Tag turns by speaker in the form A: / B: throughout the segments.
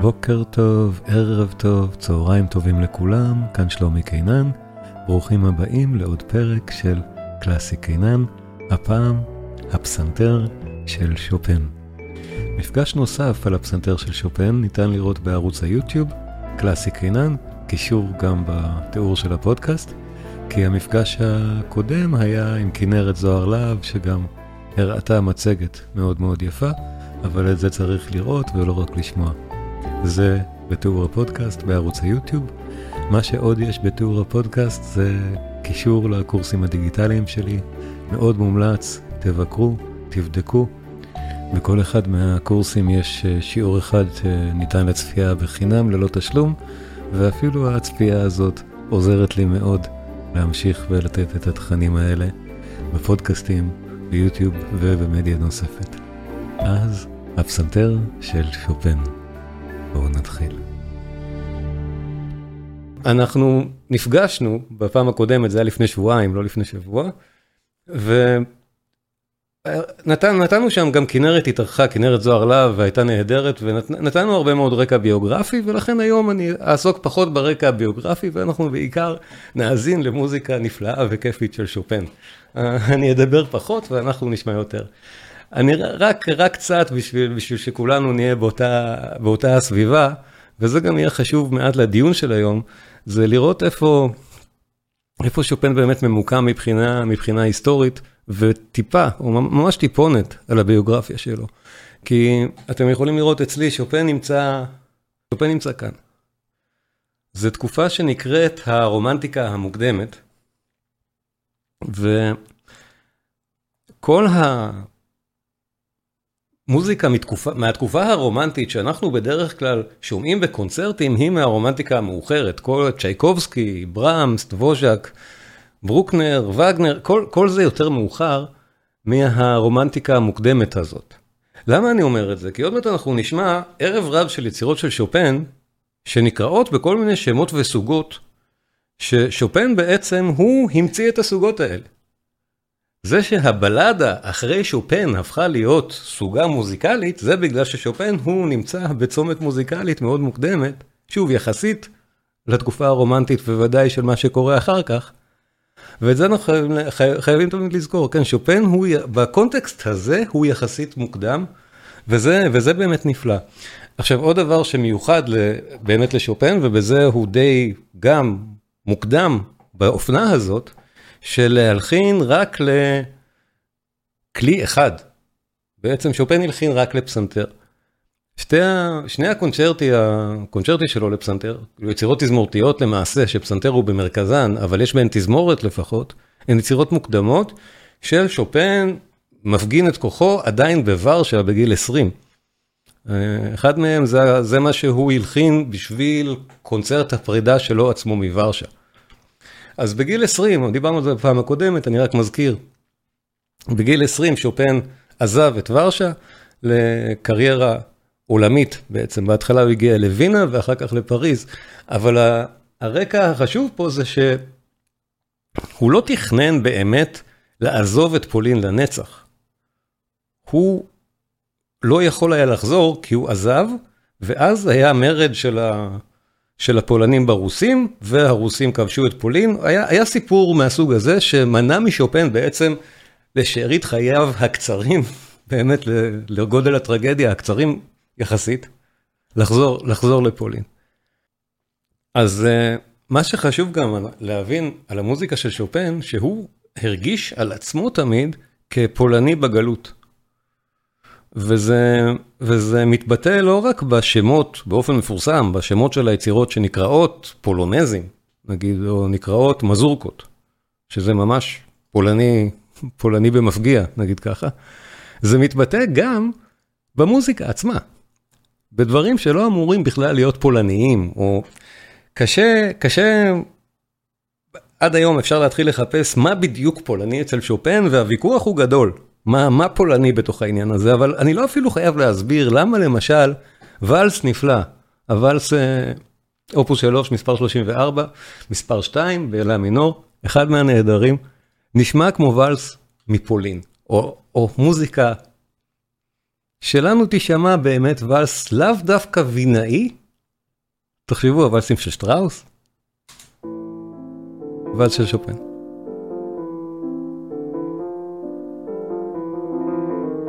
A: בוקר טוב, ערב טוב, צהריים טובים לכולם, כאן שלומי קינן. ברוכים הבאים לעוד פרק של קלאסי קינן, הפעם הפסנתר של שופן. מפגש נוסף על הפסנתר של שופן ניתן לראות בערוץ היוטיוב, קלאסי קינן, קישור גם בתיאור של הפודקאסט, כי המפגש הקודם היה עם כנרת זוהר להב, שגם הראתה מצגת מאוד מאוד יפה, אבל את זה צריך לראות ולא רק לשמוע. זה בתיאור הפודקאסט בערוץ היוטיוב. מה שעוד יש בתיאור הפודקאסט זה קישור לקורסים הדיגיטליים שלי, מאוד מומלץ, תבקרו, תבדקו. בכל אחד מהקורסים יש שיעור אחד שניתן לצפייה בחינם ללא תשלום, ואפילו הצפייה הזאת עוזרת לי מאוד להמשיך ולתת את התכנים האלה בפודקאסטים, ביוטיוב ובמדיה נוספת. אז הפסנתר של שופן. בואו נתחיל. אנחנו נפגשנו בפעם הקודמת, זה היה לפני שבועיים, לא לפני שבוע, ונתנו שם גם כנרת התארחה, כנרת זוהר להב, והייתה נהדרת, ונתנו הרבה מאוד רקע ביוגרפי, ולכן היום אני אעסוק פחות ברקע הביוגרפי, ואנחנו בעיקר נאזין למוזיקה נפלאה וכיפית של שופן. אני אדבר פחות ואנחנו נשמע יותר. אני רק, רק קצת בשביל, בשביל שכולנו נהיה באותה, באותה הסביבה, וזה גם יהיה חשוב מעט לדיון של היום, זה לראות איפה, איפה שופן באמת ממוקם מבחינה, מבחינה היסטורית, וטיפה, או ממש טיפונת, על הביוגרפיה שלו. כי אתם יכולים לראות אצלי, שופן נמצא, שופן נמצא כאן. זו תקופה שנקראת הרומנטיקה המוקדמת, וכל ה... מוזיקה מתקופה, מהתקופה הרומנטית שאנחנו בדרך כלל שומעים בקונצרטים היא מהרומנטיקה המאוחרת, כל צ'ייקובסקי, ברמס, דבוז'ק, ברוקנר, וגנר, כל, כל זה יותר מאוחר מהרומנטיקה המוקדמת הזאת. למה אני אומר את זה? כי עוד מעט אנחנו נשמע ערב רב של יצירות של שופן, שנקראות בכל מיני שמות וסוגות, ששופן בעצם הוא המציא את הסוגות האלה. זה שהבלדה אחרי שופן הפכה להיות סוגה מוזיקלית, זה בגלל ששופן הוא נמצא בצומת מוזיקלית מאוד מוקדמת, שוב יחסית לתקופה הרומנטית וודאי של מה שקורה אחר כך. ואת זה אנחנו חייבים, חייבים תמיד לזכור, כן, שופן הוא, בקונטקסט הזה הוא יחסית מוקדם, וזה, וזה באמת נפלא. עכשיו עוד דבר שמיוחד באמת לשופן, ובזה הוא די גם מוקדם באופנה הזאת, של להלחין רק לכלי אחד. בעצם שופן הלחין רק לפסנתר. שתי, שני הקונצ'רטי, הקונצ'רטי שלו לפסנתר, יצירות תזמורתיות למעשה, שפסנתר הוא במרכזן, אבל יש בהן תזמורת לפחות, הן יצירות מוקדמות של שופן מפגין את כוחו עדיין בוורשה בגיל 20. אחד מהם זה, זה מה שהוא הלחין בשביל קונצרט הפרידה שלו עצמו מוורשה. אז בגיל 20, דיברנו על זה בפעם הקודמת, אני רק מזכיר, בגיל 20 שופן עזב את ורשה לקריירה עולמית בעצם, בהתחלה הוא הגיע לווינה ואחר כך לפריז, אבל הרקע החשוב פה זה שהוא לא תכנן באמת לעזוב את פולין לנצח. הוא לא יכול היה לחזור כי הוא עזב, ואז היה מרד של ה... של הפולנים ברוסים, והרוסים כבשו את פולין. היה, היה סיפור מהסוג הזה שמנע משופן בעצם לשארית חייו הקצרים, באמת לגודל הטרגדיה, הקצרים יחסית, לחזור, לחזור לפולין. אז מה שחשוב גם להבין על המוזיקה של שופן, שהוא הרגיש על עצמו תמיד כפולני בגלות. וזה, וזה מתבטא לא רק בשמות, באופן מפורסם, בשמות של היצירות שנקראות פולונזים, נגיד, או נקראות מזורקות, שזה ממש פולני, פולני במפגיע, נגיד ככה. זה מתבטא גם במוזיקה עצמה, בדברים שלא אמורים בכלל להיות פולניים, או קשה, קשה, עד היום אפשר להתחיל לחפש מה בדיוק פולני אצל שופן, והוויכוח הוא גדול. מה, מה פולני בתוך העניין הזה, אבל אני לא אפילו חייב להסביר למה למשל ואלס נפלא, הוואלס אה, אופוס 3 מספר 34, מספר 2 באלה מינור, אחד מהנהדרים, נשמע כמו ואלס מפולין, או, או מוזיקה שלנו תישמע באמת ואלס לאו דווקא וינאי. תחשבו, הוואלסים של שטראוס? ואלס של שופן.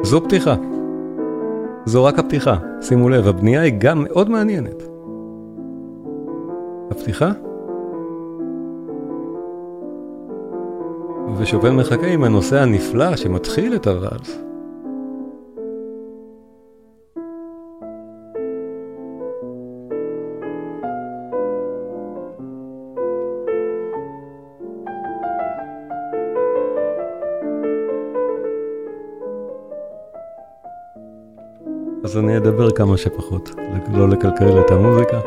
A: זו פתיחה. זו רק הפתיחה. שימו לב, הבנייה היא גם מאוד מעניינת. הפתיחה? ושופן מחכה עם הנושא הנפלא שמתחיל את הוואלס. אז אני אדבר כמה שפחות, לא לקלקל את המוזיקה.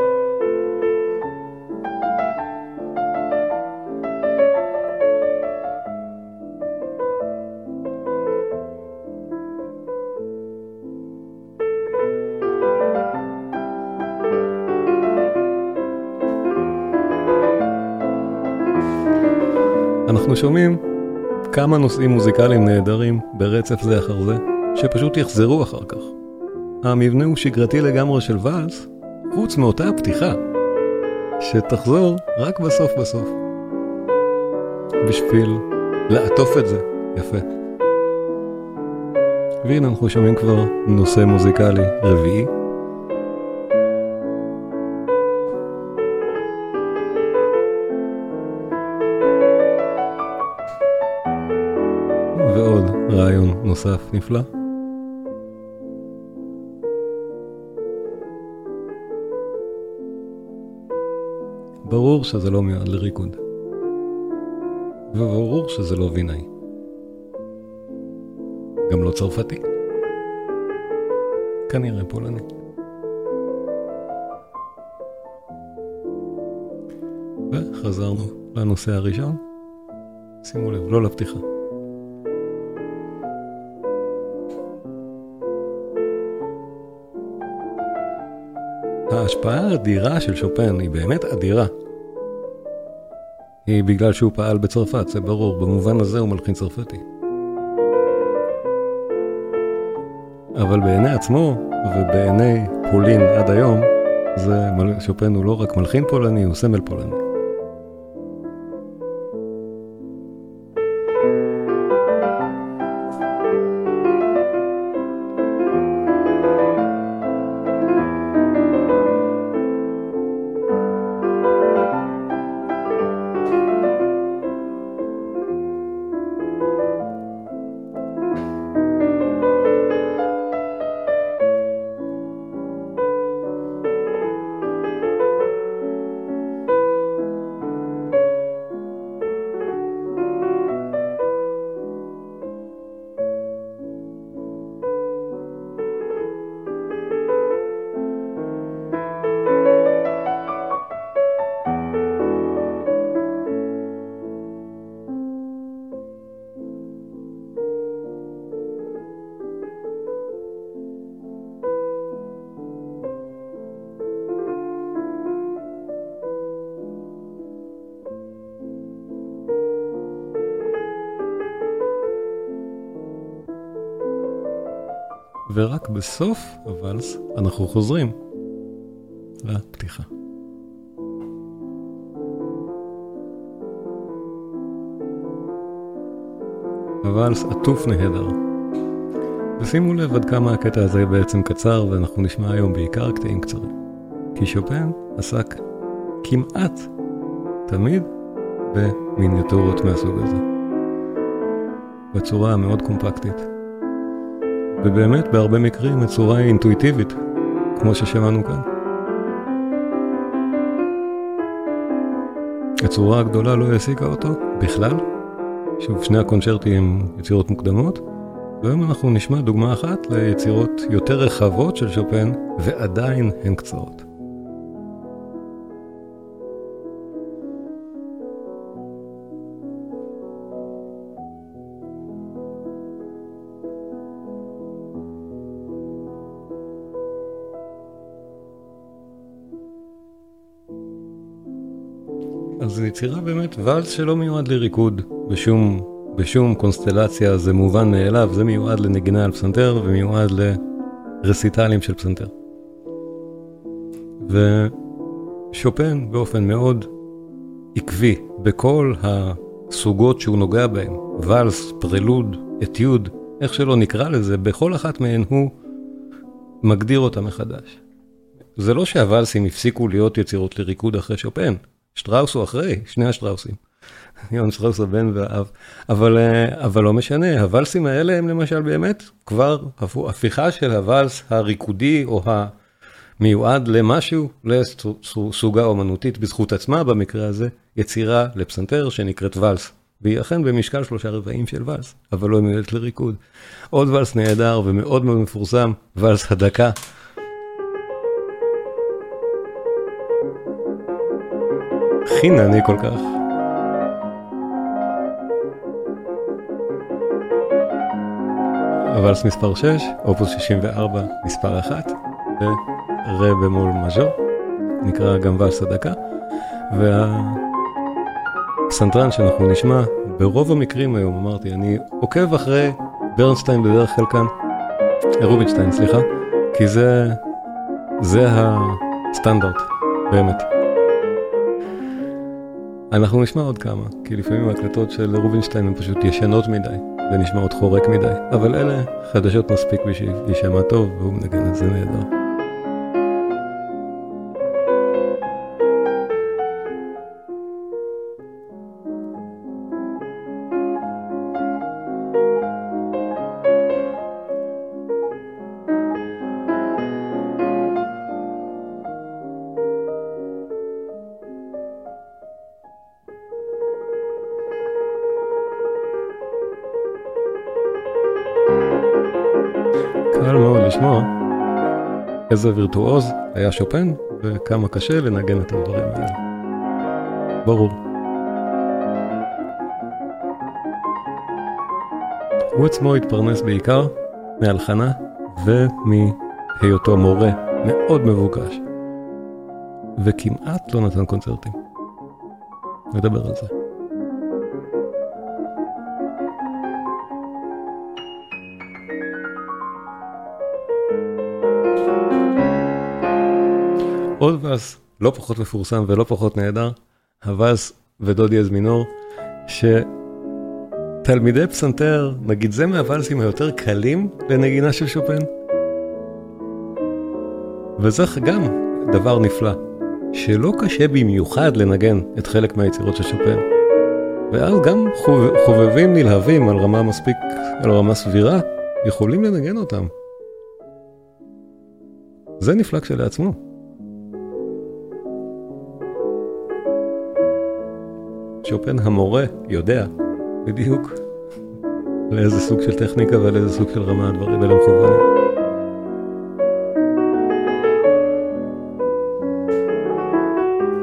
A: אנחנו שומעים כמה נושאים מוזיקליים נהדרים ברצף זה אחר זה, שפשוט יחזרו אחר כך. המבנה הוא שגרתי לגמרי של ואלס, חוץ מאותה הפתיחה, שתחזור רק בסוף בסוף. בשביל לעטוף את זה יפה. והנה אנחנו שומעים כבר נושא מוזיקלי רביעי. ועוד רעיון נוסף נפלא. ברור שזה לא מיועד לריקוד. וברור שזה לא וינאי. גם לא צרפתי. כנראה פולני. וחזרנו לנושא הראשון. שימו לב, לא לפתיחה. ההשפעה האדירה של שופן היא באמת אדירה. היא בגלל שהוא פעל בצרפת, זה ברור, במובן הזה הוא מלחין צרפתי. אבל בעיני עצמו, ובעיני פולין עד היום, זה, שופן הוא לא רק מלחין פולני, הוא סמל פולני. ורק בסוף הוואלס אנחנו חוזרים לפתיחה. הוואלס עטוף נהדר. ושימו לב עד כמה הקטע הזה בעצם קצר ואנחנו נשמע היום בעיקר קטעים קצרים. כי שופן עסק כמעט תמיד במיניאטורות מהסוג הזה. בצורה המאוד קומפקטית. ובאמת בהרבה מקרים בצורה אינטואיטיבית, כמו ששמענו כאן. הצורה הגדולה לא העסיקה אותו בכלל. שוב, שני הקונצ'רטים הם יצירות מוקדמות, והיום אנחנו נשמע דוגמה אחת ליצירות יותר רחבות של שופן, ועדיין הן קצרות. זו יצירה באמת ואלס שלא מיועד לריקוד בשום, בשום קונסטלציה, זה מובן מאליו, זה מיועד לנגינה על פסנתר ומיועד רסיטלים של פסנתר. ושופן באופן מאוד עקבי בכל הסוגות שהוא נוגע בהן, ואלס, פרלוד, אתיוד, איך שלא נקרא לזה, בכל אחת מהן הוא מגדיר אותה מחדש. זה לא שהוואלסים הפסיקו להיות יצירות לריקוד אחרי שופן, שטראוס הוא אחרי, שני השטראוסים. יון שטראוס הבן והאב, אבל, אה, אבל לא משנה, הוואלסים האלה הם למשל באמת כבר הפיכה של הוואלס הריקודי או המיועד למשהו, לסוגה אומנותית בזכות עצמה במקרה הזה, יצירה לפסנתר שנקראת ואלס. והיא אכן במשקל שלושה רבעים של ואלס, אבל לא מיועדת לריקוד. עוד ואלס נהדר ומאוד מאוד מפורסם, ואלס הדקה. חינני כל כך. ואלס מספר 6, אופוס 64 מספר 1, ורה במול מז'ור, נקרא גם ואלס הדקה. והפסנתרן שאנחנו נשמע, ברוב המקרים היום אמרתי, אני עוקב אחרי ברנסטיין בדרך כלל כאן, רובינשטיין סליחה, כי זה, זה הסטנדרט, באמת. אנחנו נשמע עוד כמה, כי לפעמים ההקלטות של רובינשטיין הן פשוט ישנות מדי, ונשמעות חורק מדי, אבל אלה חדשות מספיק בשביל להישמע טוב, והוא מנגן את זה נהדר. איזה וירטואוז היה שופן, וכמה קשה לנגן את הדברים האלה. ברור. הוא עצמו התפרנס בעיקר מהלחנה ומהיותו מורה מאוד מבוקש, וכמעט לא נתן קונצרטים. נדבר על זה. עוד ואלס לא פחות מפורסם ולא פחות נהדר, הוואלס ודודי אז מינור, שתלמידי פסנתר, נגיד זה מהוואלסים היותר קלים לנגינה של שופן. וזה גם דבר נפלא, שלא קשה במיוחד לנגן את חלק מהיצירות של שופן. ואז גם חוב, חובבים נלהבים על רמה מספיק, על רמה סבירה, יכולים לנגן אותם. זה נפלא כשלעצמו. שופן המורה יודע בדיוק לאיזה סוג של טכניקה ולאיזה סוג של רמה הדברים האלה מכוונים.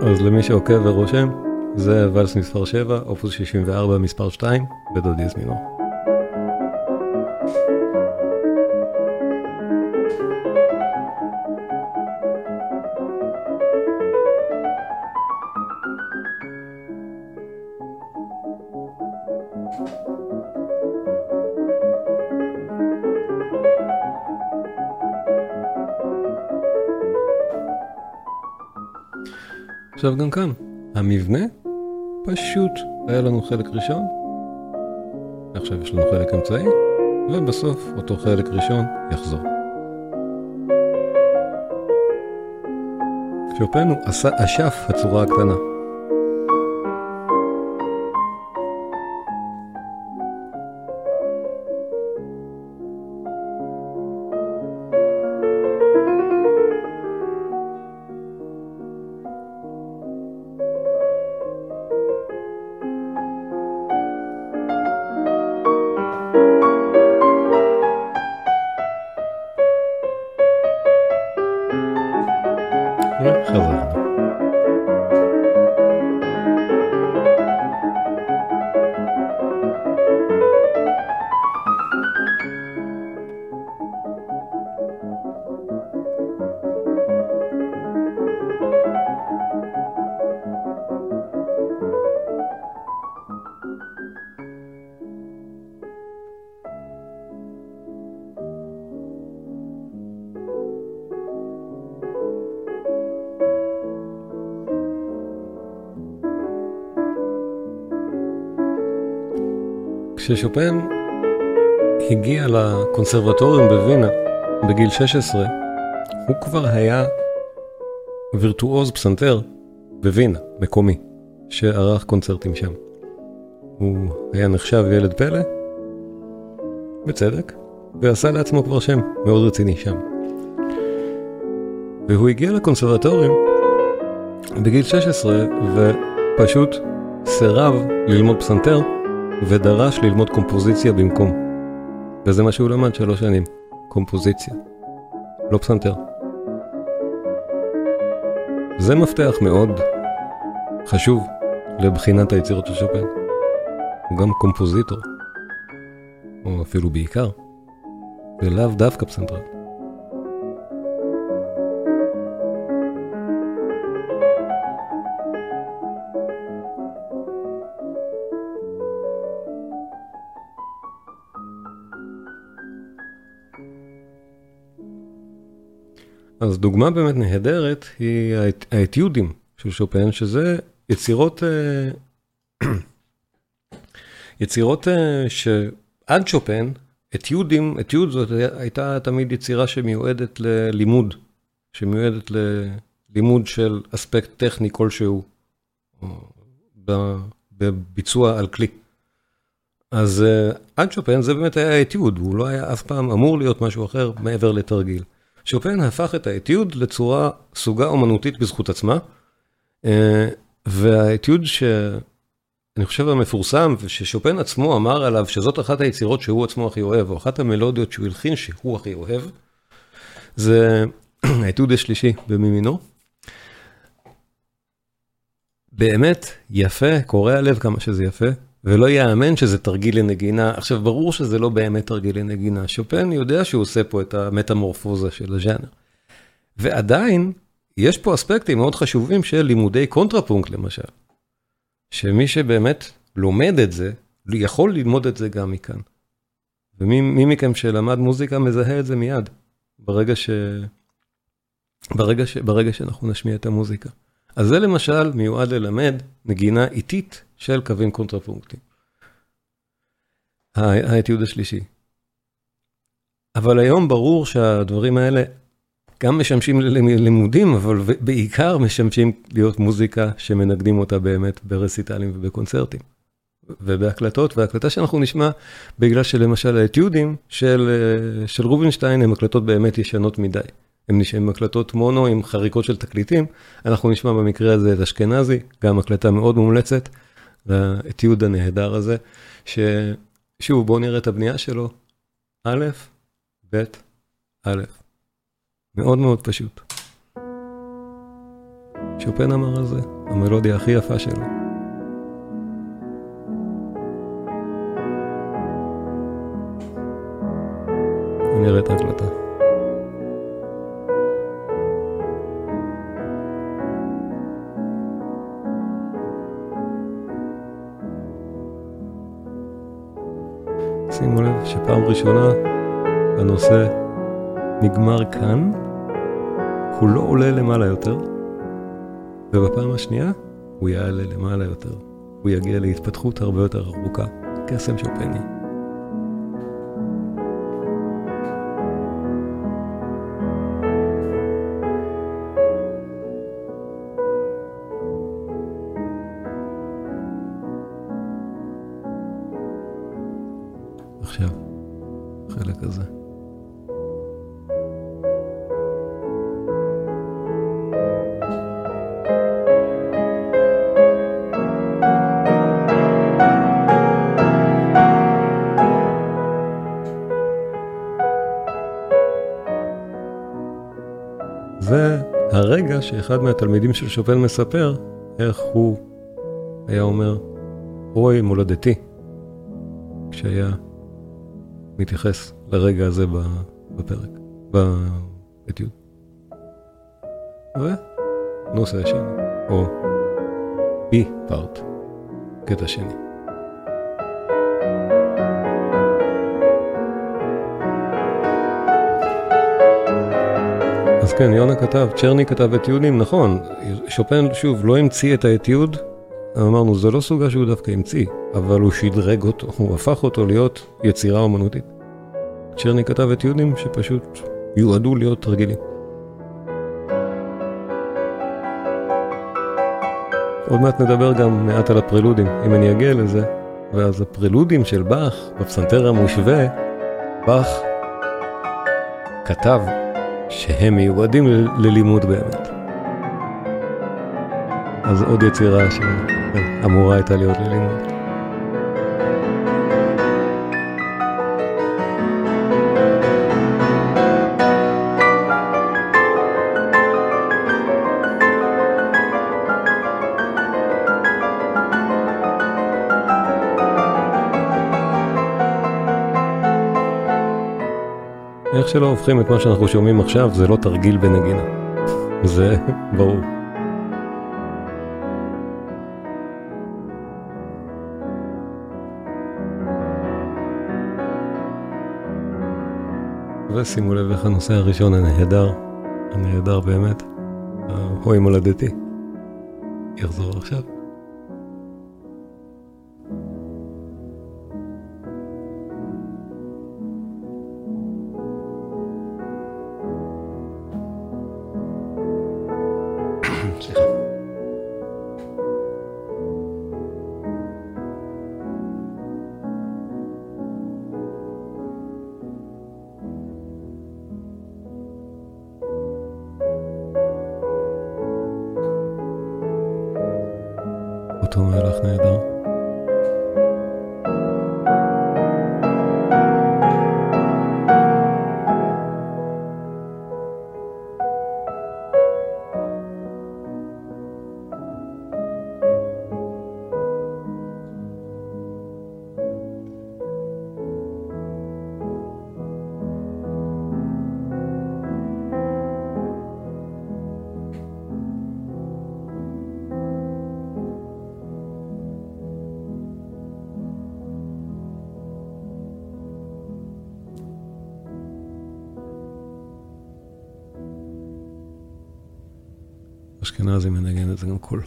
A: אז למי שעוקב ורושם, זה ואלס מספר 7, אופוס 64 מספר 2, בדודי זמינור. עכשיו גם כאן, המבנה פשוט היה לנו חלק ראשון, עכשיו יש לנו חלק אמצעי, ובסוף אותו חלק ראשון יחזור. שופן הוא אשף הצורה הקטנה. כששופן הגיע לקונסרבטוריום בווינה בגיל 16, הוא כבר היה וירטואוז פסנתר בווינה, מקומי, שערך קונצרטים שם. הוא היה נחשב ילד פלא, בצדק, ועשה לעצמו כבר שם מאוד רציני שם. והוא הגיע לקונסרבטוריום בגיל 16 ופשוט סירב ללמוד פסנתר ודרש ללמוד קומפוזיציה במקום. וזה מה שהוא למד שלוש שנים, קומפוזיציה, לא פסנתר. זה מפתח מאוד חשוב לבחינת היצירות של שופן. הוא גם קומפוזיטור, או אפילו בעיקר, ולאו דווקא פסנתרן. אז דוגמה באמת נהדרת היא האתיודים של שופן, שזה יצירות, אה, יצירות אה, שעד שופן, אתיודים, אתיוד זאת הייתה תמיד יצירה שמיועדת ללימוד, שמיועדת ללימוד של אספקט טכני כלשהו, בביצוע על כלי. אז אה, עד שופן זה באמת היה אתיוד, הוא לא היה אף פעם אמור להיות משהו אחר מעבר לתרגיל. שופן הפך את האתיוד לצורה סוגה אומנותית בזכות עצמה, אה, והאתיוד שאני חושב המפורסם, וששופן עצמו אמר עליו שזאת אחת היצירות שהוא עצמו הכי אוהב, או אחת המלודיות שהוא הלחין שהוא הכי אוהב, זה האתיוד השלישי במימינו. באמת יפה, קורע לב כמה שזה יפה, ולא יאמן שזה תרגיל לנגינה. עכשיו, ברור שזה לא באמת תרגיל לנגינה. שופן יודע שהוא עושה פה את המטמורפוזה של הז'אנר. ועדיין, יש פה אספקטים מאוד חשובים של לימודי קונטרפונקט, למשל. שמי שבאמת לומד את זה, יכול ללמוד את זה גם מכאן. ומי מכם שלמד מוזיקה מזהה את זה מיד, ברגע, ש... ברגע, ש... ברגע שאנחנו נשמיע את המוזיקה. אז זה למשל מיועד ללמד נגינה איטית של קווים קונטרפונקטיים. האתיוד השלישי. אבל היום ברור שהדברים האלה גם משמשים ללימודים, אבל בעיקר משמשים להיות מוזיקה שמנגדים אותה באמת ברסיטלים ובקונצרטים. ובהקלטות, וההקלטה שאנחנו נשמע, בגלל שלמשל האתיודים של, של רובינשטיין הם הקלטות באמת ישנות מדי. הם הקלטות מונו עם חריקות של תקליטים, אנחנו נשמע במקרה הזה את אשכנזי, גם הקלטה מאוד מומלצת, לאתיוד הנהדר הזה, ששוב בואו נראה את הבנייה שלו, א', ב', א', מאוד מאוד פשוט. שופן אמר על זה, המלודיה הכי יפה שלו. נראה את ההקלטה. שימו לב שפעם ראשונה הנושא נגמר כאן, הוא לא עולה למעלה יותר, ובפעם השנייה הוא יעלה למעלה יותר, הוא יגיע להתפתחות הרבה יותר ארוכה, קסם שופני. שאחד מהתלמידים של שופן מספר איך הוא היה אומר, אוי מולדתי, כשהיה מתייחס לרגע הזה בפרק, באתיוד. ונושא השני, או בי פארט, קטע שני. אז כן, יונה כתב, צ'רני כתב אתיודים, נכון, שופן שוב לא המציא את האתיוד, אמרנו, זה לא סוגה שהוא דווקא המציא, אבל הוא שדרג אותו, הוא הפך אותו להיות יצירה אומנותית. צ'רני כתב את יודים שפשוט יועדו להיות רגילים. עוד מעט נדבר גם מעט על הפרלודים, אם אני אגיע לזה. ואז הפרלודים של באך, בפסנתר המושווה, באך כתב שהם מיועדים ללימוד באמת. אז עוד יצירה שאמורה הייתה להיות ללימוד. איך שלא הופכים את מה שאנחנו שומעים עכשיו, זה לא תרגיל בנגינה. זה ברור. ושימו לב איך הנושא הראשון הנהדר, הנהדר באמת, הוי מולדתי, יחזור עכשיו.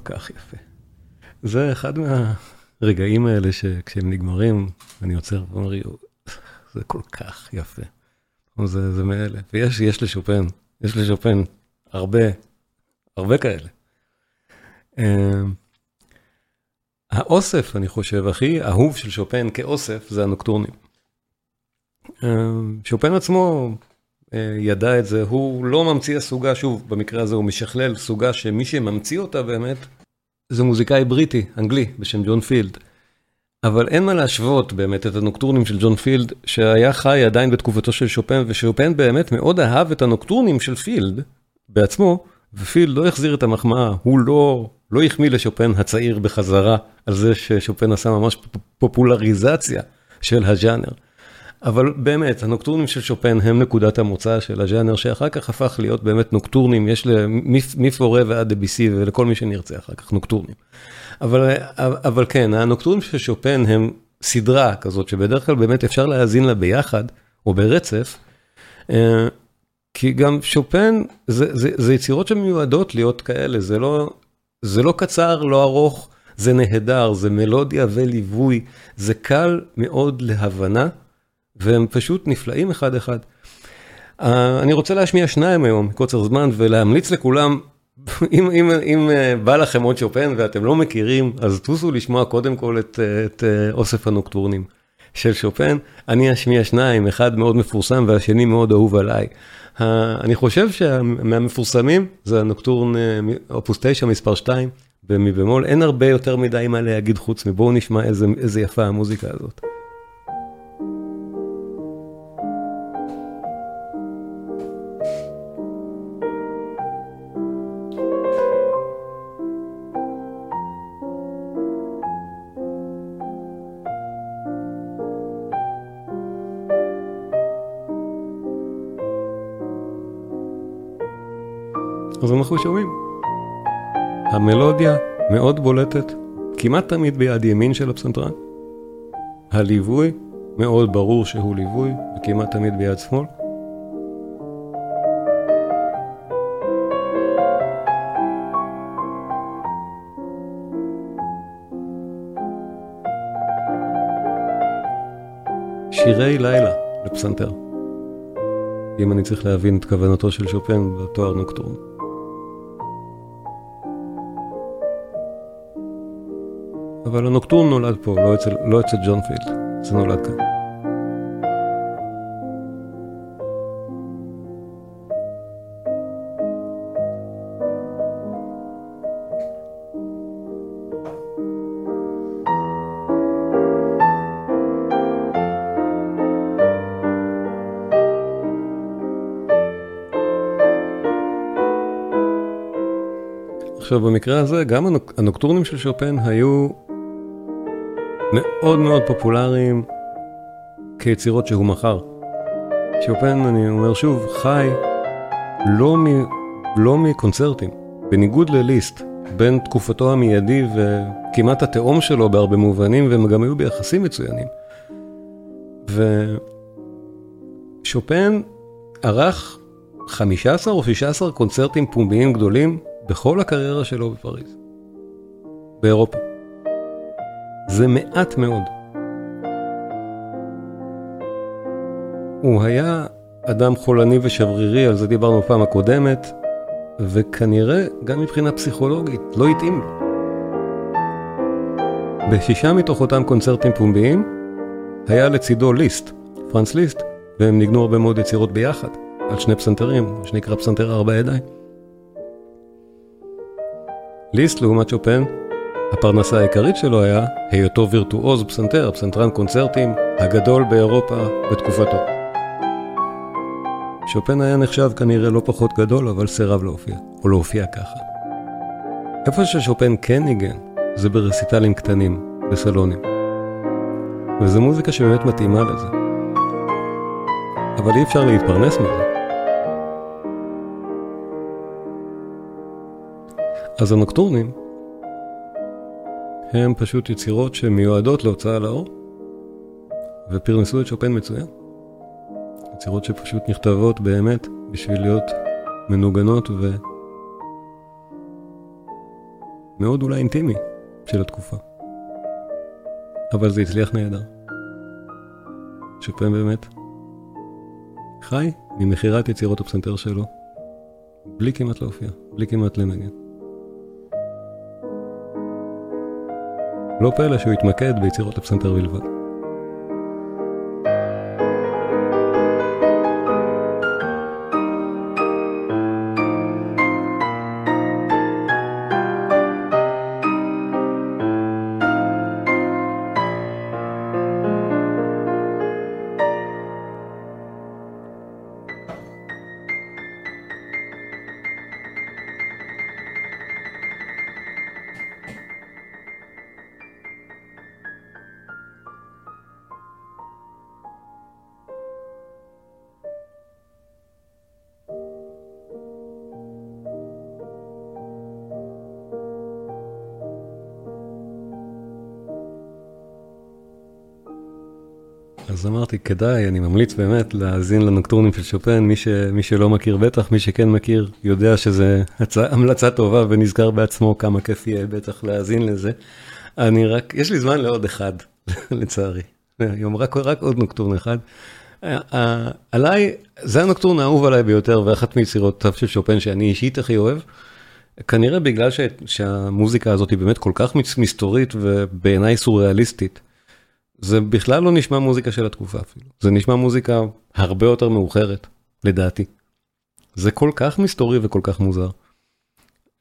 A: כך יפה. זה אחד מהרגעים האלה שכשהם נגמרים, אני עוצר ואומר, זה כל כך יפה. זה, זה מאלה. ויש יש לשופן, יש לשופן הרבה, הרבה כאלה. אמ, האוסף, אני חושב, הכי אהוב של שופן כאוסף, זה הנוקטורנים. אמ, שופן עצמו ידע את זה, הוא לא ממציא הסוגה, שוב, במקרה הזה הוא משכלל סוגה שמי שממציא אותה באמת, זה מוזיקאי בריטי, אנגלי, בשם ג'ון פילד. אבל אין מה להשוות באמת את הנוקטורנים של ג'ון פילד, שהיה חי עדיין בתקופתו של שופן, ושופן באמת מאוד אהב את הנוקטורנים של פילד בעצמו, ופילד לא החזיר את המחמאה, הוא לא, לא החמיא לשופן הצעיר בחזרה על זה ששופן עשה ממש פופולריזציה של הז'אנר. אבל באמת, הנוקטורנים של שופן הם נקודת המוצא של הז'אנר, שאחר כך הפך להיות באמת נוקטורנים, יש מפורה ועד דביסי ולכל מי שנרצה אחר כך נוקטורנים. אבל, אבל כן, הנוקטורנים של שופן הם סדרה כזאת, שבדרך כלל באמת אפשר להאזין לה ביחד, או ברצף, אה, כי גם שופן, זה, זה, זה יצירות שמיועדות להיות כאלה, זה לא, זה לא קצר, לא ארוך, זה נהדר, זה מלודיה וליווי, זה קל מאוד להבנה. והם פשוט נפלאים אחד-אחד. Uh, אני רוצה להשמיע שניים היום, מקוצר זמן, ולהמליץ לכולם, אם, אם, אם uh, בא לכם עוד שופן ואתם לא מכירים, אז טוסו לשמוע קודם כל את, uh, את uh, אוסף הנוקטורנים של שופן. אני אשמיע שניים, אחד מאוד מפורסם והשני מאוד אהוב עליי. Uh, אני חושב שמהמפורסמים זה הנוקטורן אופוס 9 מספר 2 במי במול, אין הרבה יותר מדי מה להגיד חוץ מבואו נשמע איזה, איזה יפה המוזיקה הזאת. אז אנחנו שומעים. המלודיה מאוד בולטת, כמעט תמיד ביד ימין של הפסנתרן. הליווי, מאוד ברור שהוא ליווי, וכמעט תמיד ביד שמאל. שירי לילה לפסנתר. אם אני צריך להבין את כוונתו של שופן בתואר נוקטורן. אבל הנוקטורן נולד פה, לא אצל, לא אצל ג'ון פילד, זה נולד כאן. עכשיו במקרה הזה גם הנוקטורנים של שופן היו מאוד מאוד פופולריים כיצירות שהוא מכר. שופן, אני אומר שוב, חי לא, מ, לא מקונצרטים, בניגוד לליסט, בין תקופתו המיידי וכמעט התאום שלו בהרבה מובנים, והם גם היו ביחסים מצוינים. ושופן ערך 15 או 16 קונצרטים פומביים גדולים בכל הקריירה שלו בפריז, באירופה. זה מעט מאוד. הוא היה אדם חולני ושברירי, על זה דיברנו בפעם הקודמת, וכנראה גם מבחינה פסיכולוגית לא התאים לו. בשישה מתוך אותם קונצרטים פומביים היה לצידו ליסט, פרנס ליסט, והם ניגנו הרבה מאוד יצירות ביחד, על שני פסנתרים, מה שנקרא פסנתר ארבע ידיים. ליסט לעומת שופן, הפרנסה העיקרית שלו היה היותו וירטואוז פסנתר, פסנתרן קונצרטים הגדול באירופה בתקופתו. שופן היה נחשב כנראה לא פחות גדול, אבל סירב להופיע, או להופיע ככה. איפה ששופן כן ניגן, זה ברסיטלים קטנים, בסלונים. וזו מוזיקה שבאמת מתאימה לזה. אבל אי אפשר להתפרנס מזה. אז הנוקטורנים הם פשוט יצירות שמיועדות להוצאה לאור, ופרנסו את שופן מצוין. יצירות שפשוט נכתבות באמת בשביל להיות מנוגנות ומאוד אולי אינטימי של התקופה. אבל זה הצליח נהדר. שופן באמת חי ממכירת יצירות הפסנתר שלו, בלי כמעט להופיע, בלי כמעט לנגן. לא פלא שהוא התמקד ביצירות הפסנתר בלבד. אמרתי, כדאי, אני ממליץ באמת להאזין לנוקטורנים של שופן, מי, ש, מי שלא מכיר בטח, מי שכן מכיר יודע שזה הצע, המלצה טובה ונזכר בעצמו כמה כיף יהיה בטח להאזין לזה. אני רק, יש לי זמן לעוד אחד, לצערי. היום רק, רק עוד נוקטורן אחד. עליי, זה הנוקטורן האהוב עליי ביותר, ואחת מיצירותיו של שופן שאני אישית הכי אוהב. כנראה בגלל ש, שהמוזיקה הזאת היא באמת כל כך מסתורית ובעיניי סוריאליסטית. זה בכלל לא נשמע מוזיקה של התקופה אפילו, זה נשמע מוזיקה הרבה יותר מאוחרת, לדעתי. זה כל כך מסתורי וכל כך מוזר.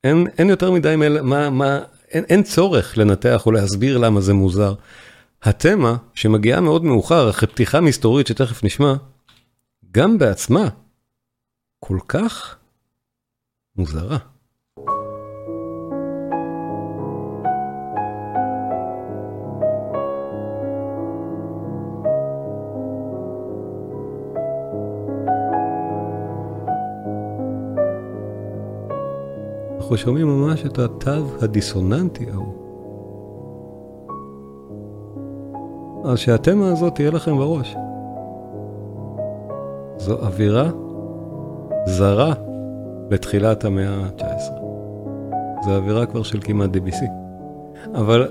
A: אין, אין יותר מדי, מל, מה, מה, אין, אין צורך לנתח או להסביר למה זה מוזר. התמה, שמגיעה מאוד מאוחר, אחרי פתיחה מסתורית שתכף נשמע, גם בעצמה, כל כך מוזרה. אנחנו שומעים ממש את התו הדיסוננטי ההוא. אז שהתמה הזאת תהיה לכם בראש. זו אווירה זרה לתחילת המאה ה-19. זו אווירה כבר של כמעט DBC. אבל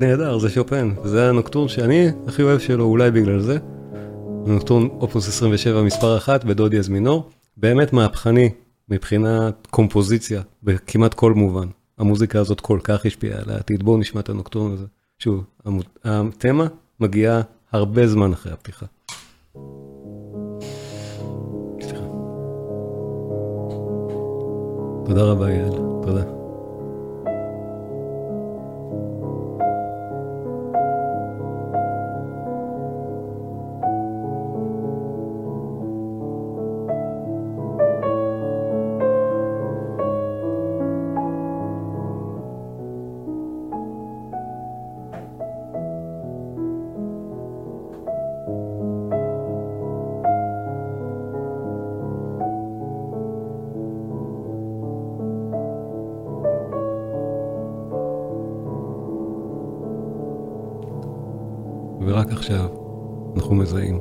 A: נהדר, זה שופן, זה הנוקטורן שאני הכי אוהב שלו, אולי בגלל זה. נוקטורן אופוס 27 מספר 1 בדודי אז מינור, באמת מהפכני מבחינת קומפוזיציה בכמעט כל מובן. המוזיקה הזאת כל כך השפיעה על העתיד, בואו נשמע את הנוקטורן הזה. שוב, התמה מגיעה הרבה זמן אחרי הפתיחה. תודה רבה יעל, תודה. ורק עכשיו אנחנו מזהים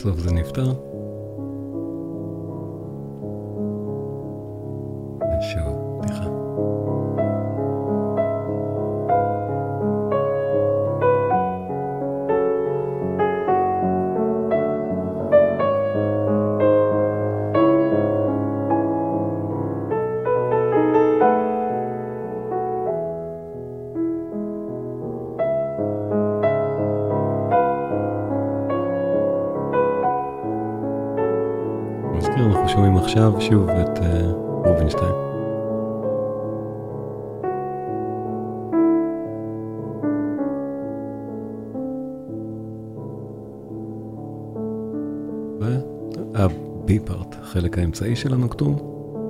A: סוף סוף זה נפתר. עכשיו שוב את uh, רובינשטיין. והבי פארט, החלק האמצעי של הנוקטורן,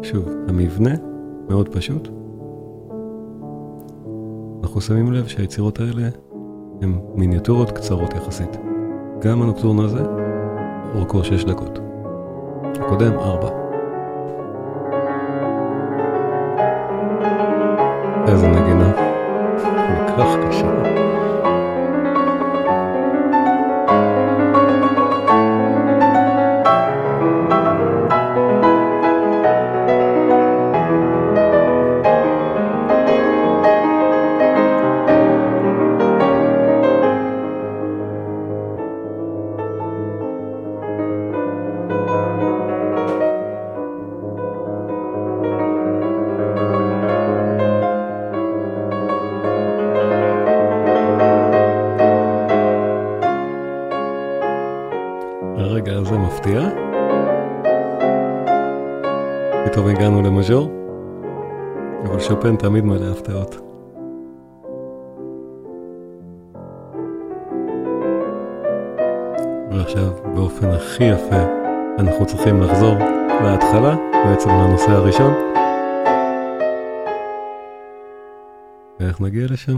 A: שוב, המבנה מאוד פשוט. אנחנו שמים לב שהיצירות האלה הן מיניאטורות קצרות יחסית. גם הנוקטורן הזה, אורכו 6 דקות. הקודם 4. איזה נגינה. כל כך קשה. תמיד מלא הפתעות. ועכשיו, באופן הכי יפה, אנחנו צריכים לחזור להתחלה, בעצם לנושא הראשון. ואיך נגיע לשם?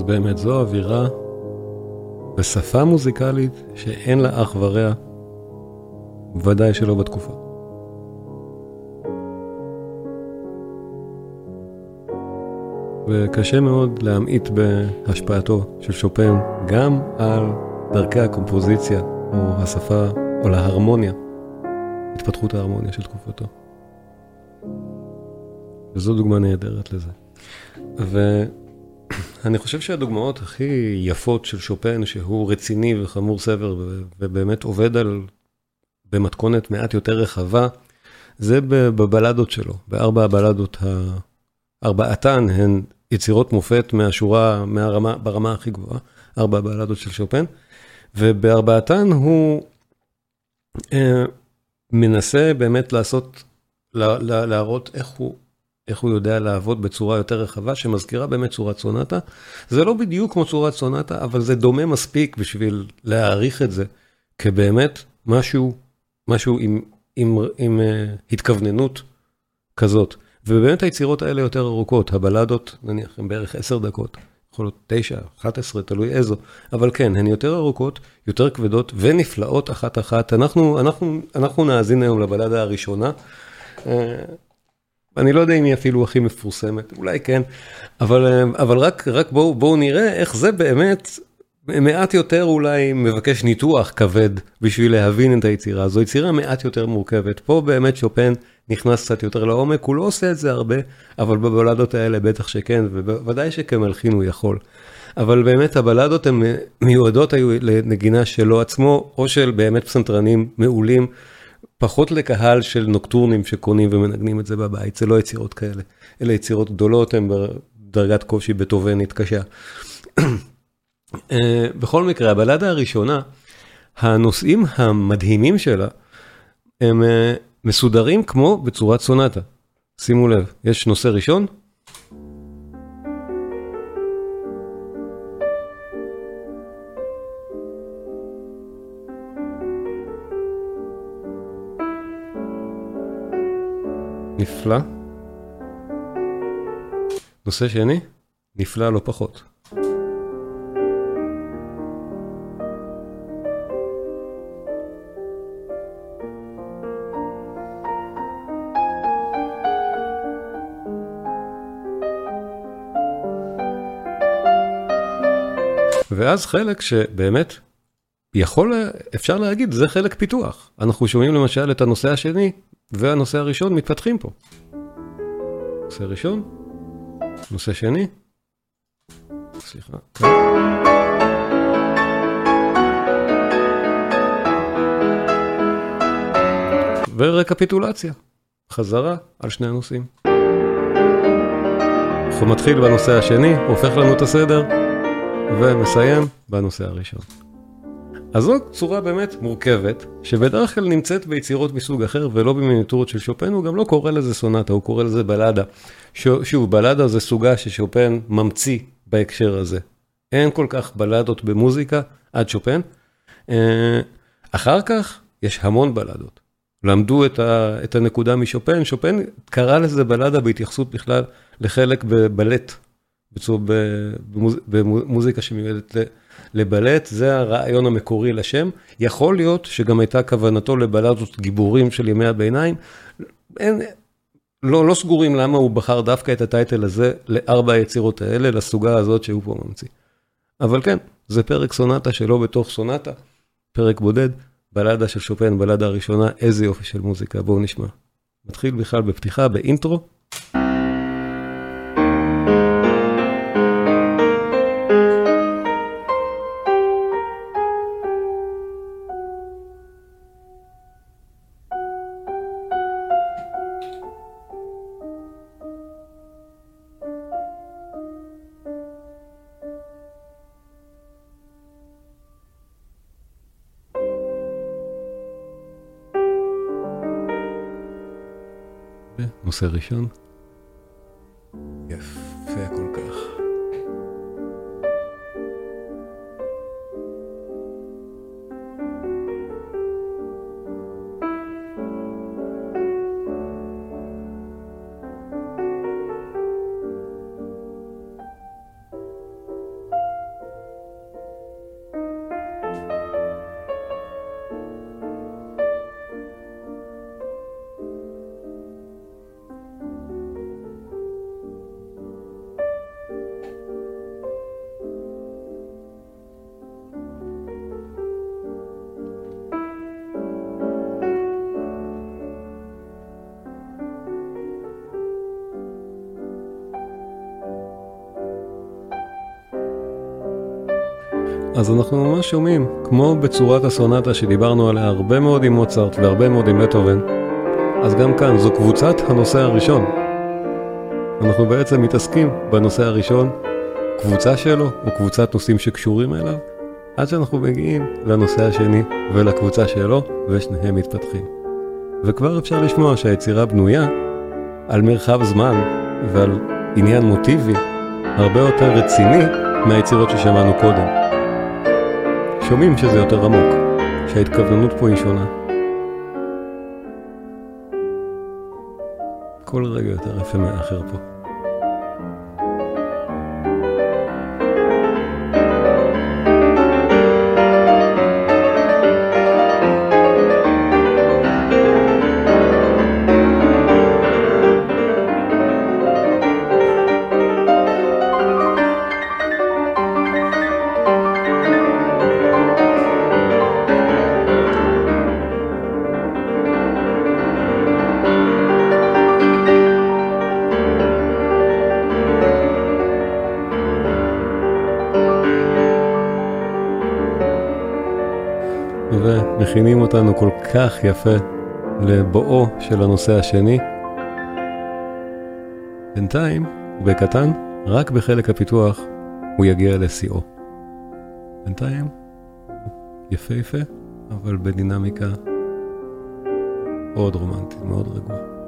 A: אז באמת זו אווירה ושפה מוזיקלית שאין לה אח ורע, ודאי שלא בתקופה. וקשה מאוד להמעיט בהשפעתו של שופן גם על דרכי הקומפוזיציה או השפה או להרמוניה, התפתחות ההרמוניה של תקופתו. וזו דוגמה נהדרת לזה. ואני חושב שהדוגמאות הכי יפות של שופן, שהוא רציני וחמור סבר ובאמת עובד על, במתכונת מעט יותר רחבה, זה בבלדות שלו, בארבע הבלדות, ארבעתן הן יצירות מופת מהשורה, מהרמה, ברמה הכי גבוהה, ארבע הבלדות של שופן, ובארבעתן הוא אה, מנסה באמת לעשות, לה, לה, להראות איך הוא איך הוא יודע לעבוד בצורה יותר רחבה, שמזכירה באמת צורת סונטה. זה לא בדיוק כמו צורת סונטה, אבל זה דומה מספיק בשביל להעריך את זה כבאמת משהו, משהו עם, עם, עם, עם uh, התכווננות כזאת. ובאמת היצירות האלה יותר ארוכות, הבלדות נניח הן בערך 10 דקות, יכול להיות 9, 11, תלוי איזו, אבל כן, הן יותר ארוכות, יותר כבדות ונפלאות אחת-אחת. אנחנו, אנחנו, אנחנו נאזין היום לבלדה הראשונה. אה, אני לא יודע אם היא אפילו הכי מפורסמת, אולי כן, אבל, אבל רק, רק בואו בוא נראה איך זה באמת מעט יותר אולי מבקש ניתוח כבד בשביל להבין את היצירה. זו יצירה מעט יותר מורכבת. פה באמת שופן נכנס קצת יותר לעומק, הוא לא עושה את זה הרבה, אבל בבלדות האלה בטח שכן, ובוודאי שכמלחין הוא יכול. אבל באמת הבלדות הן מיועדות היו לנגינה שלו עצמו, או של באמת פסנתרנים מעולים. פחות לקהל של נוקטורנים שקונים ומנגנים את זה בבית, זה לא יצירות כאלה. אלה יצירות גדולות, הן בדרגת קושי בטובנית קשה. אה, בכל מקרה, הבלדה הראשונה, הנושאים המדהימים שלה, הם אה, מסודרים כמו בצורת סונטה. שימו לב, יש נושא ראשון, נפלא. נושא שני, נפלא לא פחות. ואז חלק שבאמת יכול, אפשר להגיד, זה חלק פיתוח. אנחנו שומעים למשל את הנושא השני והנושא הראשון מתפתחים פה. נושא ראשון, נושא שני, סליחה. ורקפיטולציה, חזרה על שני הנושאים. אנחנו מתחיל בנושא השני, הופך לנו את הסדר, ומסיים בנושא הראשון. אז זו צורה באמת מורכבת, שבדרך כלל נמצאת ביצירות מסוג אחר ולא במיניטורות של שופן, הוא גם לא קורא לזה סונטה, הוא קורא לזה בלדה. שוב, בלדה זה סוגה ששופן ממציא בהקשר הזה. אין כל כך בלדות במוזיקה עד שופן. אה, אחר כך יש המון בלדות. למדו את, ה, את הנקודה משופן, שופן קרא לזה בלדה בהתייחסות בכלל לחלק בבלט, במוזיקה שמיועדת לבלט, זה הרעיון המקורי לשם. יכול להיות שגם הייתה כוונתו לבלטות גיבורים של ימי הביניים. אין, לא, לא סגורים למה הוא בחר דווקא את הטייטל הזה לארבע היצירות האלה, לסוגה הזאת שהוא פה ממציא. אבל כן, זה פרק סונטה שלא בתוך סונטה, פרק בודד, בלדה של שופן, בלדה הראשונה, איזה יופי של מוזיקה, בואו נשמע. מתחיל בכלל בפתיחה, באינטרו. נושא ראשון. אז אנחנו ממש שומעים, כמו בצורת הסונטה שדיברנו עליה הרבה מאוד עם מוצרט והרבה מאוד עם בטהובן, אז גם כאן זו קבוצת הנושא הראשון. אנחנו בעצם מתעסקים בנושא הראשון, קבוצה שלו או קבוצת נושאים שקשורים אליו, עד שאנחנו מגיעים לנושא השני ולקבוצה שלו, ושניהם מתפתחים. וכבר אפשר לשמוע שהיצירה בנויה על מרחב זמן ועל עניין מוטיבי הרבה יותר רציני מהיצירות ששמענו קודם. שומעים שזה יותר עמוק, שההתכווננות פה היא שונה. כל רגע יותר יפה מאחר פה. אותנו כל כך יפה לבואו של הנושא השני. בינתיים, בקטן, רק בחלק הפיתוח הוא יגיע לשיאו. בינתיים, יפהפה, אבל בדינמיקה מאוד רומנטית, מאוד רגועה.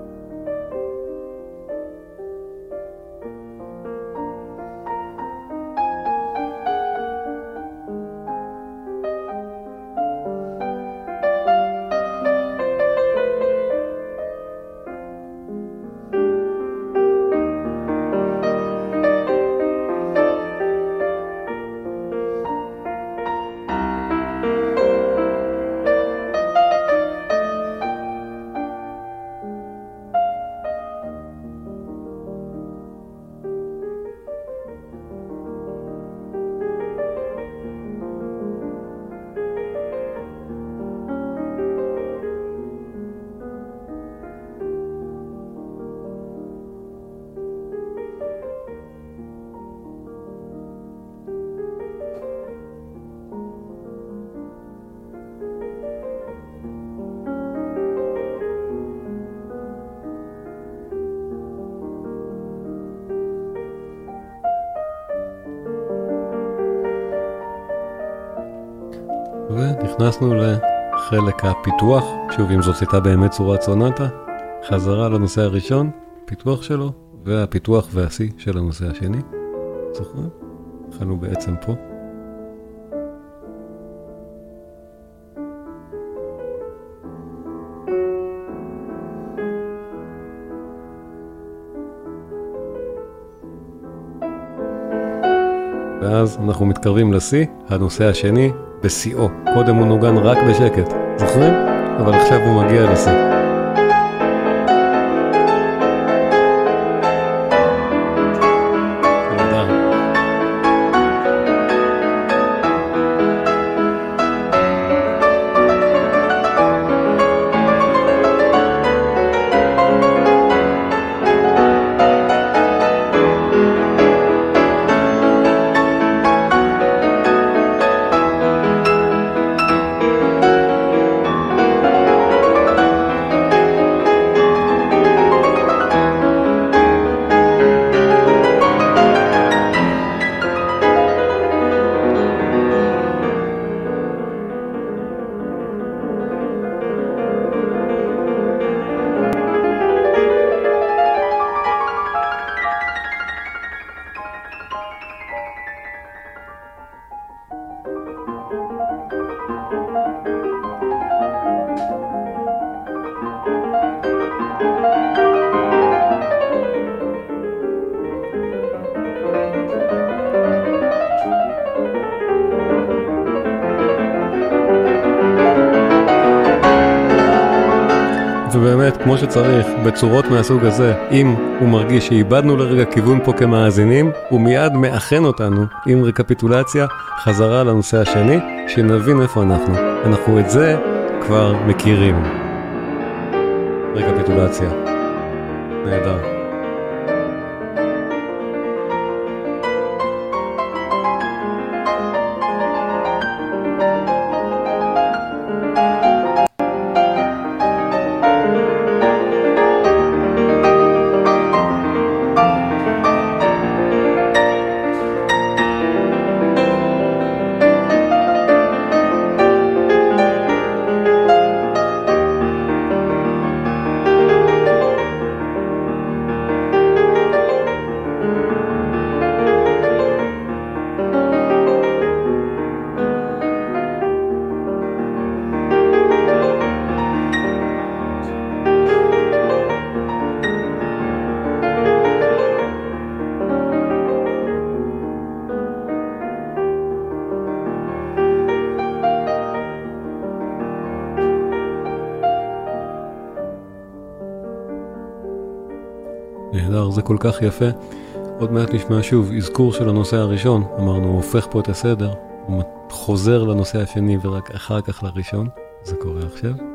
A: ונכנסנו לחלק הפיתוח, שוב אם זאת הייתה באמת צורת סונטה, חזרה לנושא הראשון, פיתוח שלו, והפיתוח והשיא של הנושא השני. זוכרים? התחלנו בעצם פה. ואז אנחנו מתקרבים לשיא, הנושא השני, בשיאו. קודם הוא נוגן רק בשקט, זוכרים? אבל עכשיו הוא מגיע לשיא. שצריך, בצורות מהסוג הזה, אם הוא מרגיש שאיבדנו לרגע כיוון פה כמאזינים, הוא מיד מאחן אותנו עם רקפיטולציה חזרה לנושא השני, שנבין איפה אנחנו. אנחנו את זה כבר מכירים. רקפיטולציה. כל כך יפה. עוד מעט נשמע שוב אזכור של הנושא הראשון, אמרנו, הוא הופך פה את הסדר, הוא חוזר לנושא השני ורק אחר כך לראשון, זה קורה עכשיו.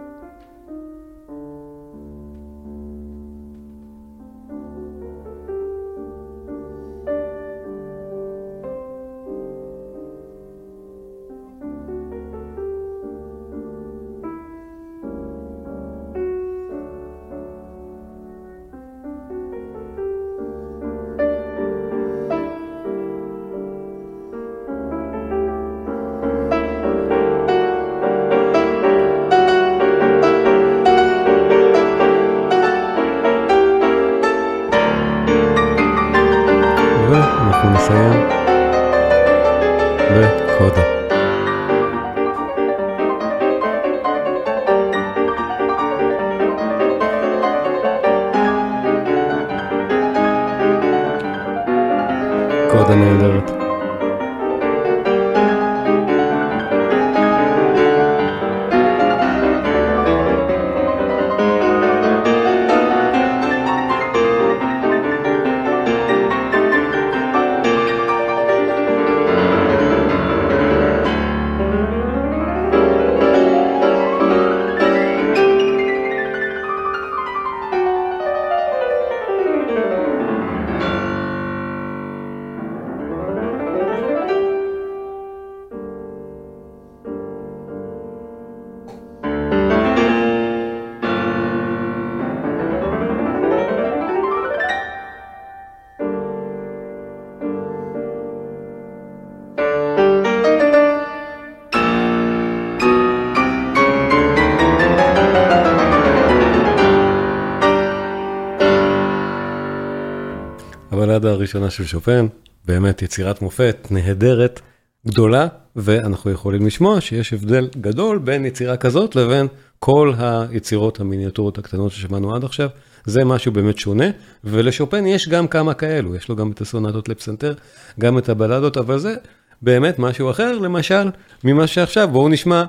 A: הבלדה הראשונה של שופן, באמת יצירת מופת נהדרת, גדולה, ואנחנו יכולים לשמוע שיש הבדל גדול בין יצירה כזאת לבין כל היצירות המיניאטורות הקטנות ששמענו עד עכשיו. זה משהו באמת שונה, ולשופן יש גם כמה כאלו, יש לו גם את הסונטות לפסנתר, גם את הבלדות, אבל זה באמת משהו אחר, למשל, ממה שעכשיו, בואו נשמע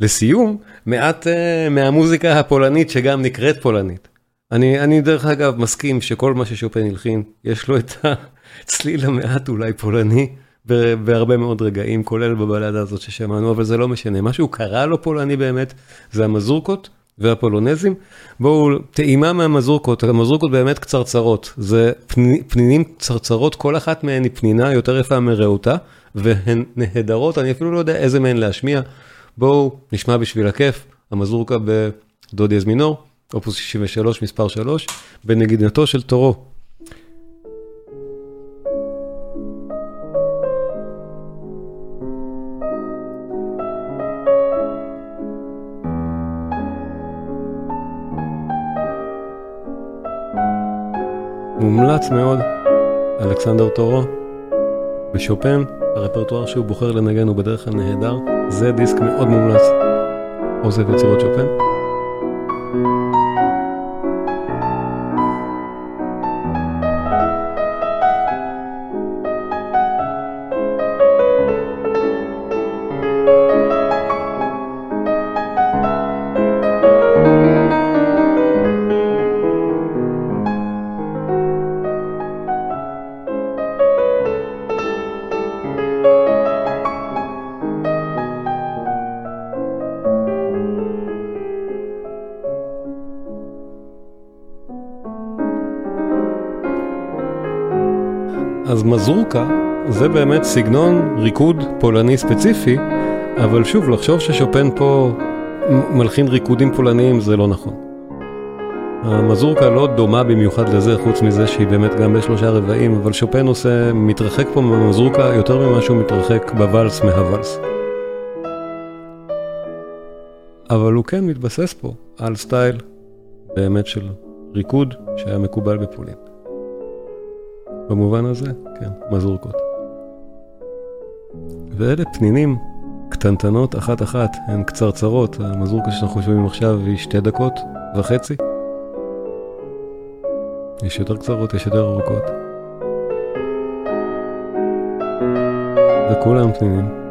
A: לסיום מעט uh, מהמוזיקה הפולנית שגם נקראת פולנית. אני, אני דרך אגב מסכים שכל מה ששופן הלחין, יש לו את הצליל המעט אולי פולני בהרבה מאוד רגעים, כולל בבלדה הזאת ששמענו, אבל זה לא משנה. מה שהוא קרא לו פולני באמת, זה המזורקות והפולונזים. בואו, טעימה מהמזורקות, המזורקות באמת קצרצרות, זה פני, פנינים קצרצרות, כל אחת מהן היא פנינה יותר יפה מרעותה, והן נהדרות, אני אפילו לא יודע איזה מהן להשמיע. בואו נשמע בשביל הכיף, המזורקה בדו דיאז מינור. אופוס 63, מספר 3, בנגידתו של תורו. מומלץ מאוד, אלכסנדר טורו, בשופן, הרפרטואר שהוא בוחר לנגן הוא בדרך כלל נהדר, זה דיסק מאוד מומלץ. אוסף יצירות שופן. באמת סגנון ריקוד פולני ספציפי, אבל שוב, לחשוב ששופן פה מלחין ריקודים פולניים זה לא נכון. המזורקה לא דומה במיוחד לזה, חוץ מזה שהיא באמת גם בשלושה רבעים, אבל שופן עושה, מתרחק פה במזורקה יותר ממה שהוא מתרחק בוואלס מהוואלס. אבל הוא כן מתבסס פה על סטייל באמת של ריקוד שהיה מקובל בפולין. במובן הזה, כן, מזורקות. ואלה פנינים קטנטנות אחת-אחת, הן קצרצרות, המזורקה שאנחנו שומעים עכשיו היא שתי דקות וחצי. יש יותר קצרות, יש יותר ארוכות. וכולם פנינים.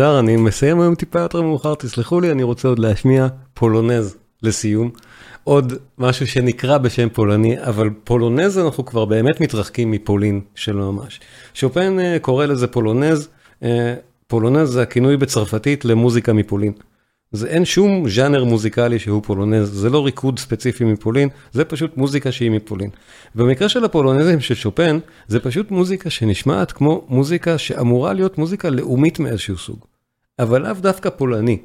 A: נהדר, אני מסיים היום טיפה יותר מאוחר, תסלחו לי, אני רוצה עוד להשמיע פולונז לסיום. עוד משהו שנקרא בשם פולני, אבל פולונז אנחנו כבר באמת מתרחקים מפולין שלא ממש. שופן uh, קורא לזה פולונז, uh, פולונז זה הכינוי בצרפתית למוזיקה מפולין. זה אין שום ז'אנר מוזיקלי שהוא פולונז, זה לא ריקוד ספציפי מפולין, זה פשוט מוזיקה שהיא מפולין. במקרה של הפולונזים של שופן, זה פשוט מוזיקה שנשמעת כמו מוזיקה שאמורה להיות מוזיקה לאומית מאיזשהו סוג. אבל לאו דווקא פולני.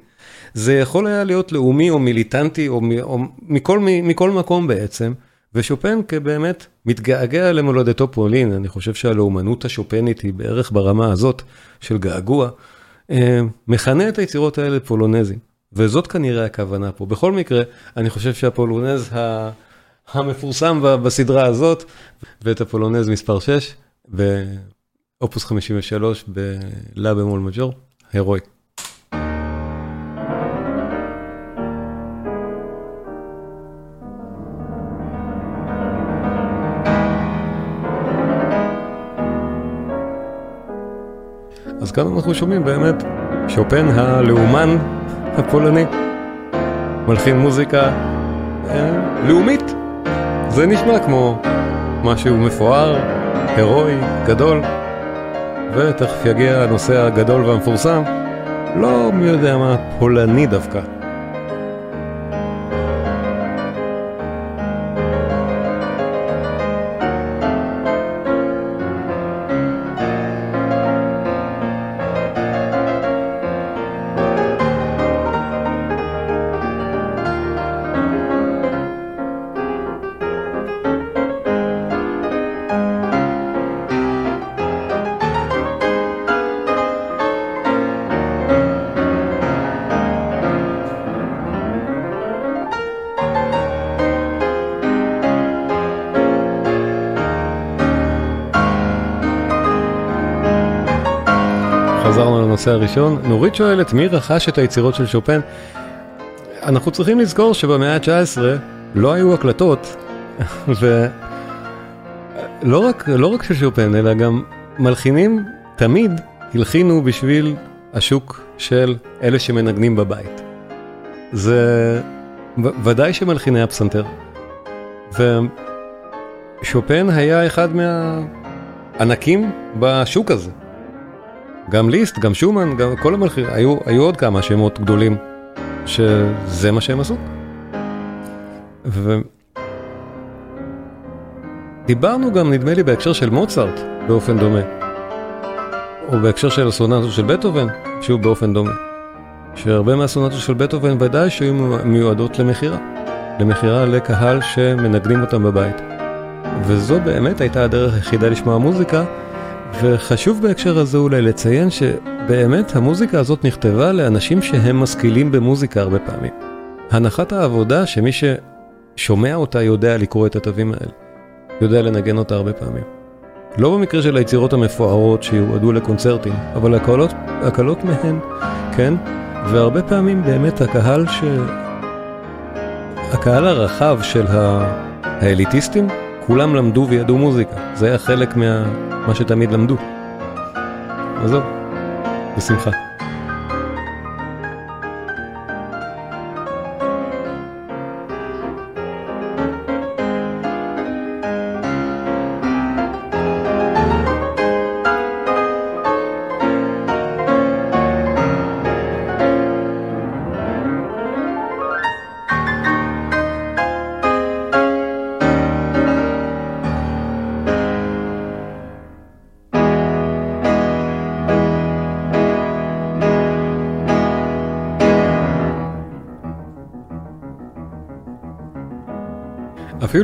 A: זה יכול היה להיות לאומי או מיליטנטי או, או מכל, מכל מקום בעצם, ושופן כבאמת מתגעגע למולדתו פולין, אני חושב שהלאומנות השופנית היא בערך ברמה הזאת של געגוע, אה, מכנה את היצירות האלה פולונזים. וזאת כנראה הכוונה פה. בכל מקרה, אני חושב שהפולונז המפורסם בסדרה הזאת, ואת הפולונז מספר 6, באופוס 53 בלה במול מג'ור, הירואי. כאן אנחנו שומעים באמת שופן הלאומן הפולני. מלחין מוזיקה אה, לאומית. זה נשמע כמו משהו מפואר, הירואי, גדול, ותכף יגיע הנושא הגדול והמפורסם, לא מי יודע מה, פולני דווקא. הנושא הראשון. נורית שואלת, מי רכש את היצירות של שופן? אנחנו צריכים לזכור שבמאה ה-19 לא היו הקלטות, ולא רק, לא רק של שופן, אלא גם מלחינים תמיד הלחינו בשביל השוק של אלה שמנגנים בבית. זה ודאי שמלחיני הפסנתר. ושופן היה אחד מהענקים בשוק הזה. גם ליסט, גם שומן, גם כל המלחינים, היו, היו עוד כמה שמות גדולים שזה מה שהם עשו. ו... דיברנו גם, נדמה לי, בהקשר של מוצרט באופן דומה, או בהקשר של הסונטות של בטהובן, שוב באופן דומה. שהרבה מהסונטות של בטהובן ודאי שהיו מיועדות למכירה, למכירה לקהל שמנגנים אותם בבית. וזו באמת הייתה הדרך היחידה לשמוע מוזיקה, וחשוב בהקשר הזה אולי לציין שבאמת המוזיקה הזאת נכתבה לאנשים שהם משכילים במוזיקה הרבה פעמים. הנחת העבודה שמי ששומע אותה יודע לקרוא את התווים האלה, יודע לנגן אותה הרבה פעמים. לא במקרה של היצירות המפוארות שיועדו לקונצרטים, אבל הקלות, הקלות מהן, כן? והרבה פעמים באמת הקהל ש... הקהל הרחב של האליטיסטים, כולם למדו וידעו מוזיקה. זה היה חלק מה... מה שתמיד למדו. אז זהו, בשמחה.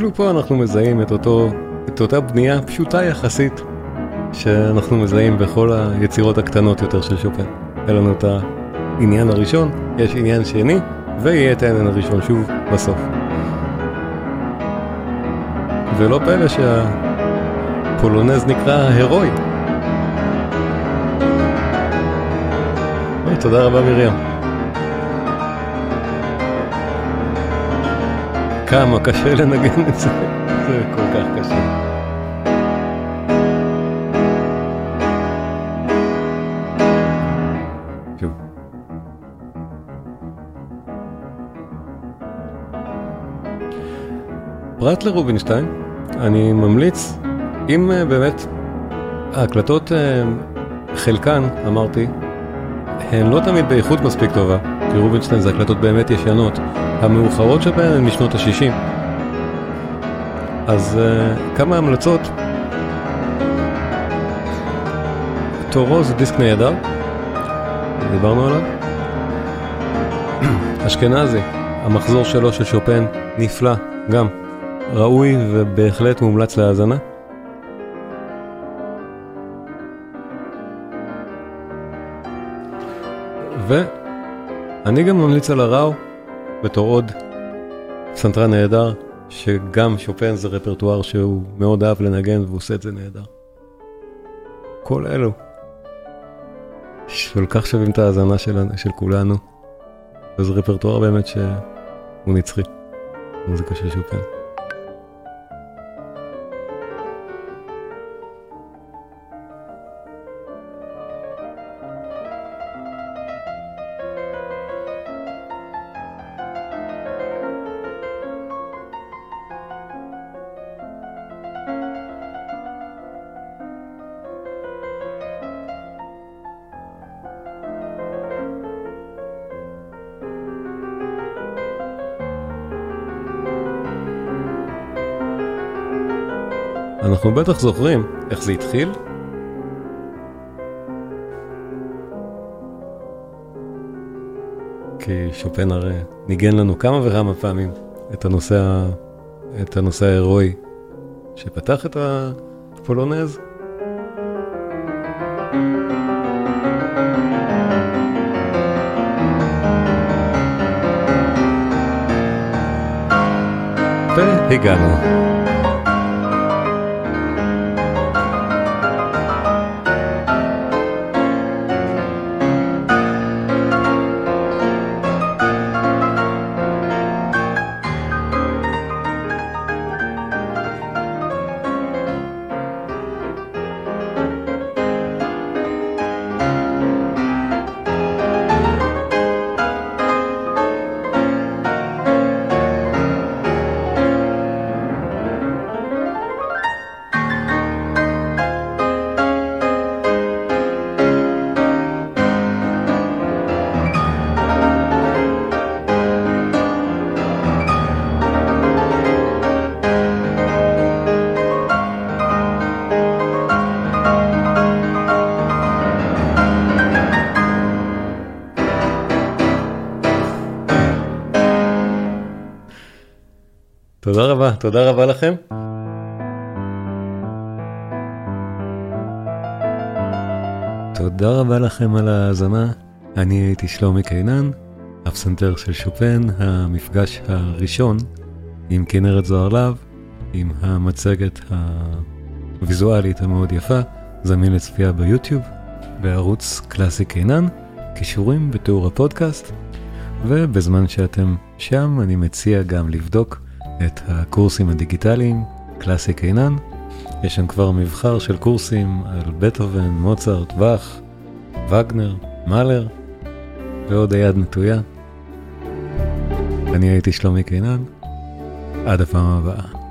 A: אפילו פה אנחנו מזהים את, אותו, את אותה בנייה פשוטה יחסית שאנחנו מזהים בכל היצירות הקטנות יותר של שופן. היה לנו את העניין הראשון, יש עניין שני, ויהיה את העניין הראשון שוב בסוף. ולא פלא שהפולונז נקרא הירואי. תודה רבה מרים. כמה קשה לנגן את זה, זה כל כך קשה. פרט לרובינשטיין, אני ממליץ, אם אה, באמת ההקלטות, אה, חלקן, אמרתי, הן לא תמיד באיכות מספיק טובה, כי רובינשטיין זה הקלטות באמת ישנות. המאוחרות שבהן הן משנות ה-60. אז uh, כמה המלצות. טורו זה דיסק נהדר, דיברנו עליו. אשכנזי, המחזור שלו של שופן נפלא, גם ראוי ובהחלט מומלץ להאזנה. ואני גם ממליץ על הראו בתור עוד פסנתרן נהדר, שגם שופן זה רפרטואר שהוא מאוד אהב לנגן והוא עושה את זה נהדר. כל אלו כל כך שווים את ההאזנה של, של כולנו. וזה רפרטואר באמת שהוא נצחי, מוזיקה של שופן. אנחנו בטח זוכרים איך זה התחיל. כי שופן הרי ניגן לנו כמה וכמה פעמים את הנושא, את הנושא ההירואי שפתח את הפולונז. והגענו. תודה רבה לכם. תודה רבה לכם על ההאזנה. אני הייתי שלומי קינן, הפסנתר של שופן, המפגש הראשון עם כנרת זוהר להב, עם המצגת הוויזואלית המאוד יפה, זמין לצפייה ביוטיוב, בערוץ קלאסי קינן, קישורים בתיאור הפודקאסט, ובזמן שאתם שם אני מציע גם לבדוק את הקורסים הדיגיטליים, קלאסי קינן. יש שם כבר מבחר של קורסים על בטהובן, מוצרט, באך, וגנר, מאלר, ועוד היד נטויה. אני הייתי שלומי קינן, עד הפעם הבאה.